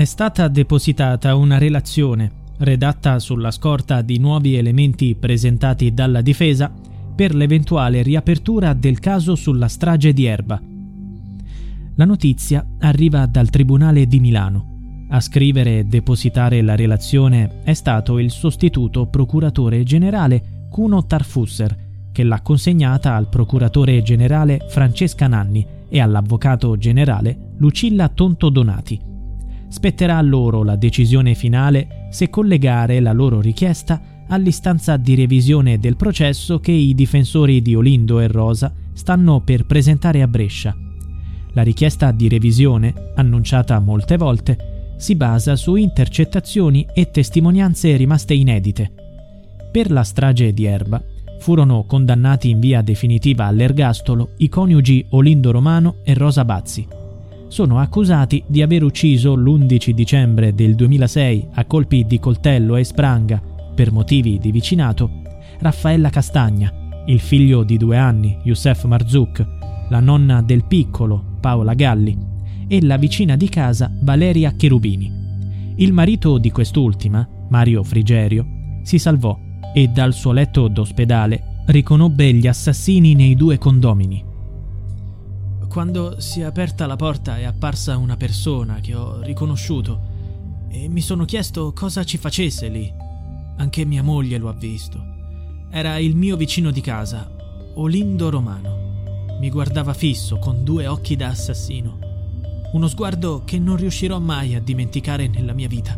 È stata depositata una relazione, redatta sulla scorta di nuovi elementi presentati dalla difesa, per l'eventuale riapertura del caso sulla strage di Erba. La notizia arriva dal Tribunale di Milano. A scrivere e depositare la relazione è stato il sostituto procuratore generale Cuno Tarfusser, che l'ha consegnata al procuratore generale Francesca Nanni e all'avvocato generale Lucilla Tonto Donati spetterà a loro la decisione finale se collegare la loro richiesta all'istanza di revisione del processo che i difensori di Olindo e Rosa stanno per presentare a Brescia. La richiesta di revisione, annunciata molte volte, si basa su intercettazioni e testimonianze rimaste inedite. Per la strage di Erba furono condannati in via definitiva all'ergastolo i coniugi Olindo Romano e Rosa Bazzi sono accusati di aver ucciso l'11 dicembre del 2006 a colpi di coltello e spranga, per motivi di vicinato, Raffaella Castagna, il figlio di due anni, Youssef Marzouk, la nonna del piccolo, Paola Galli, e la vicina di casa, Valeria Cherubini. Il marito di quest'ultima, Mario Frigerio, si salvò e dal suo letto d'ospedale riconobbe gli assassini nei due condomini. Quando si è aperta la porta è apparsa una persona che ho riconosciuto e mi sono chiesto cosa ci facesse lì. Anche mia moglie lo ha visto. Era il mio vicino di casa, Olindo Romano. Mi guardava fisso con due occhi da assassino. Uno sguardo che non riuscirò mai a dimenticare nella mia vita.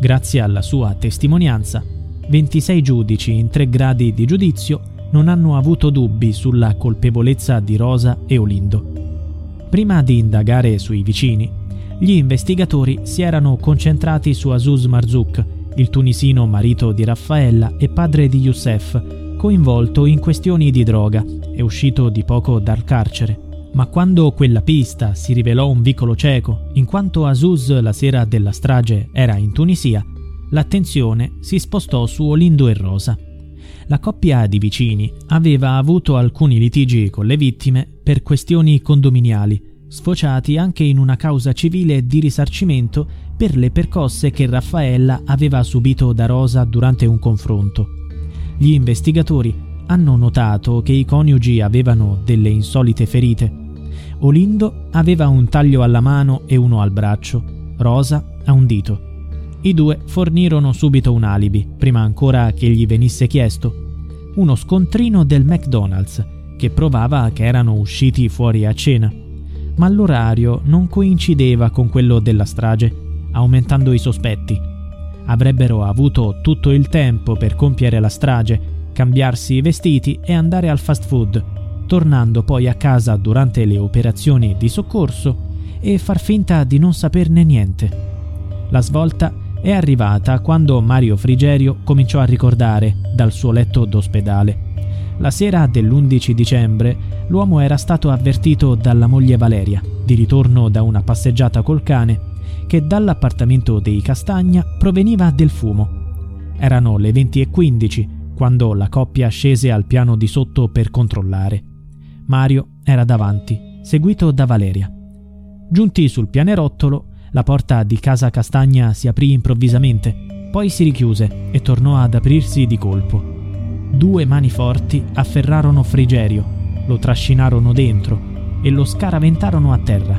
Grazie alla sua testimonianza, 26 giudici in tre gradi di giudizio non hanno avuto dubbi sulla colpevolezza di Rosa e Olindo. Prima di indagare sui vicini, gli investigatori si erano concentrati su Azuz Marzouk, il tunisino marito di Raffaella e padre di Youssef, coinvolto in questioni di droga e uscito di poco dal carcere. Ma quando quella pista si rivelò un vicolo cieco, in quanto Azuz la sera della strage era in Tunisia, l'attenzione si spostò su Olindo e Rosa la coppia di vicini aveva avuto alcuni litigi con le vittime per questioni condominiali, sfociati anche in una causa civile di risarcimento per le percosse che Raffaella aveva subito da Rosa durante un confronto. Gli investigatori hanno notato che i coniugi avevano delle insolite ferite. Olindo aveva un taglio alla mano e uno al braccio, Rosa a un dito. I due fornirono subito un alibi, prima ancora che gli venisse chiesto, uno scontrino del McDonald's, che provava che erano usciti fuori a cena. Ma l'orario non coincideva con quello della strage, aumentando i sospetti. Avrebbero avuto tutto il tempo per compiere la strage, cambiarsi i vestiti e andare al fast food, tornando poi a casa durante le operazioni di soccorso e far finta di non saperne niente. La svolta è arrivata quando Mario Frigerio cominciò a ricordare dal suo letto d'ospedale. La sera dell'11 dicembre l'uomo era stato avvertito dalla moglie Valeria, di ritorno da una passeggiata col cane, che dall'appartamento dei Castagna proveniva del fumo. Erano le 20.15 quando la coppia scese al piano di sotto per controllare. Mario era davanti, seguito da Valeria. Giunti sul pianerottolo, la porta di casa Castagna si aprì improvvisamente, poi si richiuse e tornò ad aprirsi di colpo. Due mani forti afferrarono Frigerio, lo trascinarono dentro e lo scaraventarono a terra.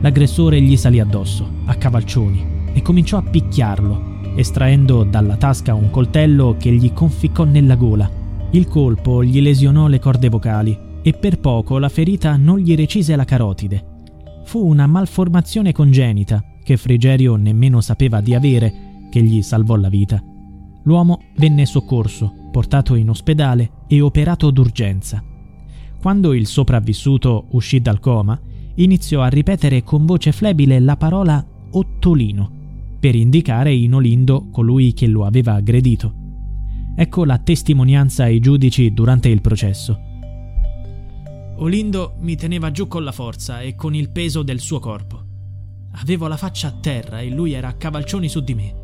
L'aggressore gli salì addosso, a cavalcioni, e cominciò a picchiarlo, estraendo dalla tasca un coltello che gli conficcò nella gola. Il colpo gli lesionò le corde vocali e per poco la ferita non gli recise la carotide fu una malformazione congenita che Frigerio nemmeno sapeva di avere che gli salvò la vita. L'uomo venne soccorso, portato in ospedale e operato d'urgenza. Quando il sopravvissuto uscì dal coma, iniziò a ripetere con voce flebile la parola Ottolino per indicare in Olindo colui che lo aveva aggredito. Ecco la testimonianza ai giudici durante il processo. Olindo mi teneva giù con la forza e con il peso del suo corpo. Avevo la faccia a terra e lui era a cavalcioni su di me.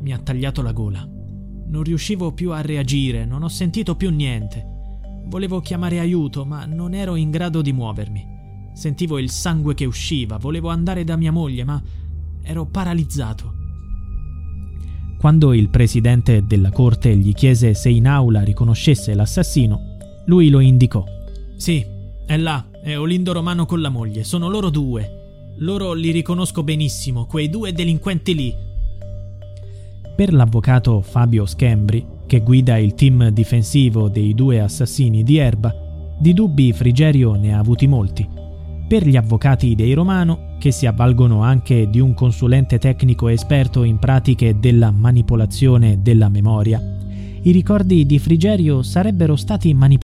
Mi ha tagliato la gola. Non riuscivo più a reagire, non ho sentito più niente. Volevo chiamare aiuto, ma non ero in grado di muovermi. Sentivo il sangue che usciva, volevo andare da mia moglie, ma ero paralizzato. Quando il presidente della corte gli chiese se in aula riconoscesse l'assassino, lui lo indicò. Sì, è là, è Olindo Romano con la moglie, sono loro due. Loro li riconosco benissimo, quei due delinquenti lì. Per l'avvocato Fabio Schembri, che guida il team difensivo dei due assassini di Erba, di dubbi Frigerio ne ha avuti molti. Per gli avvocati dei Romano, che si avvalgono anche di un consulente tecnico esperto in pratiche della manipolazione della memoria, i ricordi di Frigerio sarebbero stati manipolati.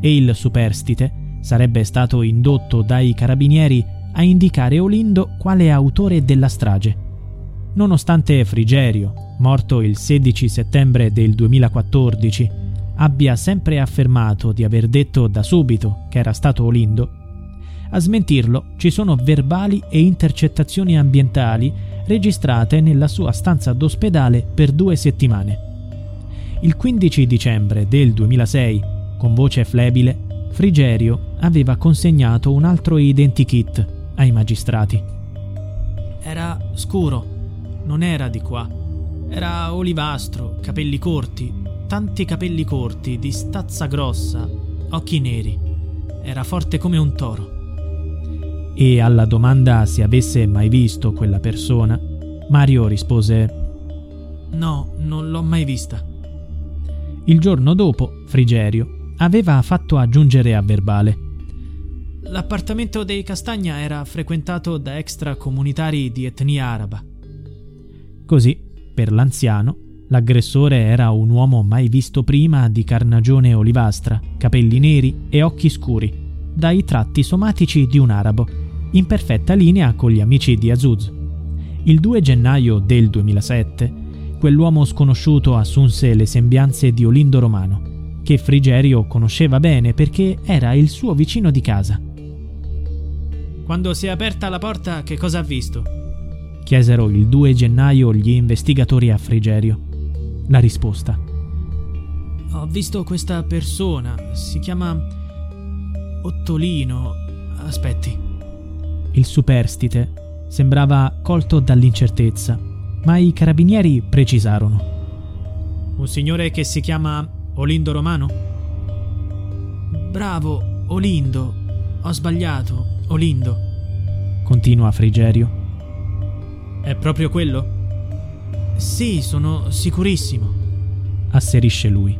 E il superstite sarebbe stato indotto dai carabinieri a indicare Olindo quale autore della strage. Nonostante Frigerio, morto il 16 settembre del 2014, abbia sempre affermato di aver detto da subito che era stato Olindo, a smentirlo ci sono verbali e intercettazioni ambientali registrate nella sua stanza d'ospedale per due settimane. Il 15 dicembre del 2006, con voce flebile, Frigerio aveva consegnato un altro identikit ai magistrati. Era scuro, non era di qua. Era olivastro, capelli corti, tanti capelli corti, di stazza grossa, occhi neri. Era forte come un toro. E alla domanda se avesse mai visto quella persona, Mario rispose No, non l'ho mai vista. Il giorno dopo, Frigerio aveva fatto aggiungere a verbale. L'appartamento dei Castagna era frequentato da extracomunitari di etnia araba. Così per l'anziano, l'aggressore era un uomo mai visto prima di carnagione olivastra, capelli neri e occhi scuri, dai tratti somatici di un arabo, in perfetta linea con gli amici di Azuz. Il 2 gennaio del 2007, quell'uomo sconosciuto assunse le sembianze di Olindo Romano, che Frigerio conosceva bene perché era il suo vicino di casa. Quando si è aperta la porta, che cosa ha visto? chiesero il 2 gennaio gli investigatori a Frigerio. La risposta. Ho visto questa persona, si chiama Ottolino. Aspetti. Il superstite sembrava colto dall'incertezza, ma i carabinieri precisarono. Un signore che si chiama Olindo Romano? Bravo, Olindo. Ho sbagliato, Olindo. Continua Frigerio. È proprio quello? Sì, sono sicurissimo, asserisce lui.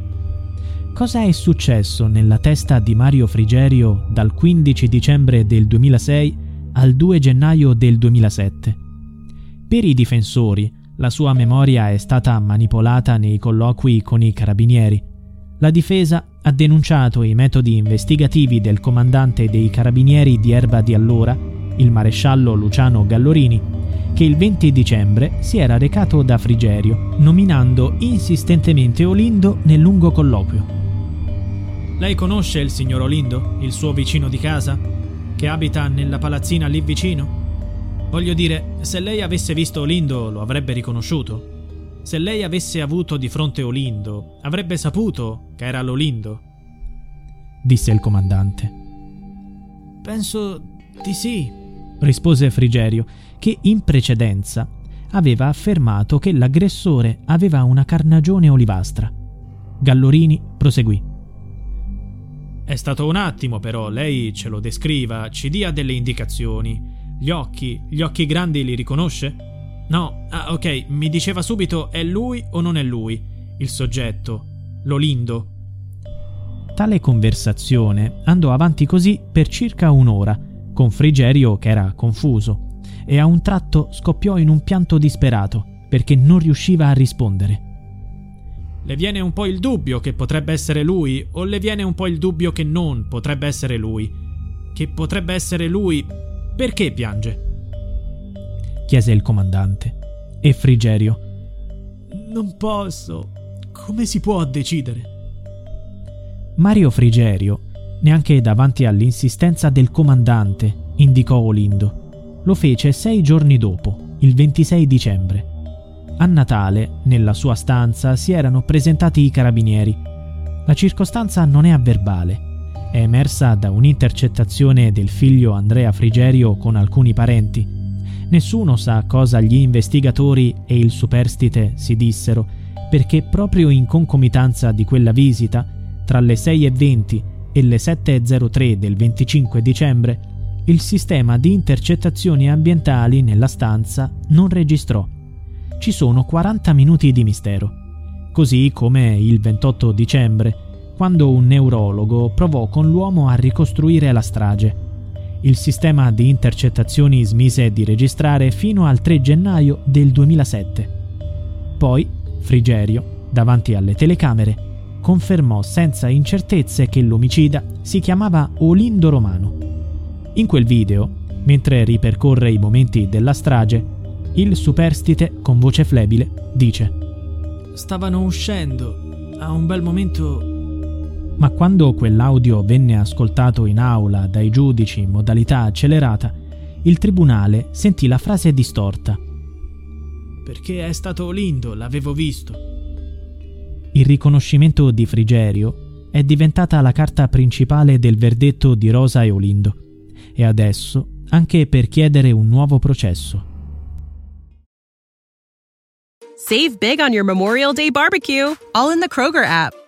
Cosa è successo nella testa di Mario Frigerio dal 15 dicembre del 2006 al 2 gennaio del 2007? Per i difensori, la sua memoria è stata manipolata nei colloqui con i carabinieri. La difesa ha denunciato i metodi investigativi del comandante dei carabinieri di Erba di allora, il maresciallo Luciano Gallorini, che il 20 dicembre si era recato da Frigerio, nominando insistentemente Olindo nel lungo colloquio. Lei conosce il signor Olindo, il suo vicino di casa, che abita nella palazzina lì vicino? Voglio dire, se lei avesse visto Olindo lo avrebbe riconosciuto. Se lei avesse avuto di fronte Olindo, avrebbe saputo che era l'Olindo. Disse il comandante. Penso di sì, rispose Frigerio, che in precedenza aveva affermato che l'aggressore aveva una carnagione olivastra. Gallorini proseguì. È stato un attimo, però, lei ce lo descriva, ci dia delle indicazioni. Gli occhi, gli occhi grandi li riconosce? No, ah, ok, mi diceva subito è lui o non è lui, il soggetto, l'Olindo. Tale conversazione andò avanti così per circa un'ora, con Frigerio che era confuso, e a un tratto scoppiò in un pianto disperato, perché non riusciva a rispondere. Le viene un po' il dubbio che potrebbe essere lui o le viene un po' il dubbio che non potrebbe essere lui? Che potrebbe essere lui? Perché piange? Chiese il comandante. E Frigerio. Non posso. Come si può decidere? Mario Frigerio, neanche davanti all'insistenza del comandante, indicò Olindo. Lo fece sei giorni dopo, il 26 dicembre. A Natale, nella sua stanza, si erano presentati i carabinieri. La circostanza non è avverbale. È emersa da un'intercettazione del figlio Andrea Frigerio con alcuni parenti. Nessuno sa cosa gli investigatori e il superstite si dissero, perché proprio in concomitanza di quella visita, tra le 6.20 e le 7.03 del 25 dicembre, il sistema di intercettazioni ambientali nella stanza non registrò ci sono 40 minuti di mistero, così come il 28 dicembre, quando un neurologo provò con l'uomo a ricostruire la strage. Il sistema di intercettazioni smise di registrare fino al 3 gennaio del 2007. Poi, Frigerio, davanti alle telecamere, confermò senza incertezze che l'omicida si chiamava Olindo Romano. In quel video, mentre ripercorre i momenti della strage, il superstite, con voce flebile, dice Stavano uscendo. A un bel momento... Ma quando quell'audio venne ascoltato in aula dai giudici in modalità accelerata, il tribunale sentì la frase distorta. Perché è stato Olindo, l'avevo visto. Il riconoscimento di Frigerio è diventata la carta principale del verdetto di Rosa e Olindo, e adesso anche per chiedere un nuovo processo. Save big on your Memorial Day barbecue, all in the Kroger app.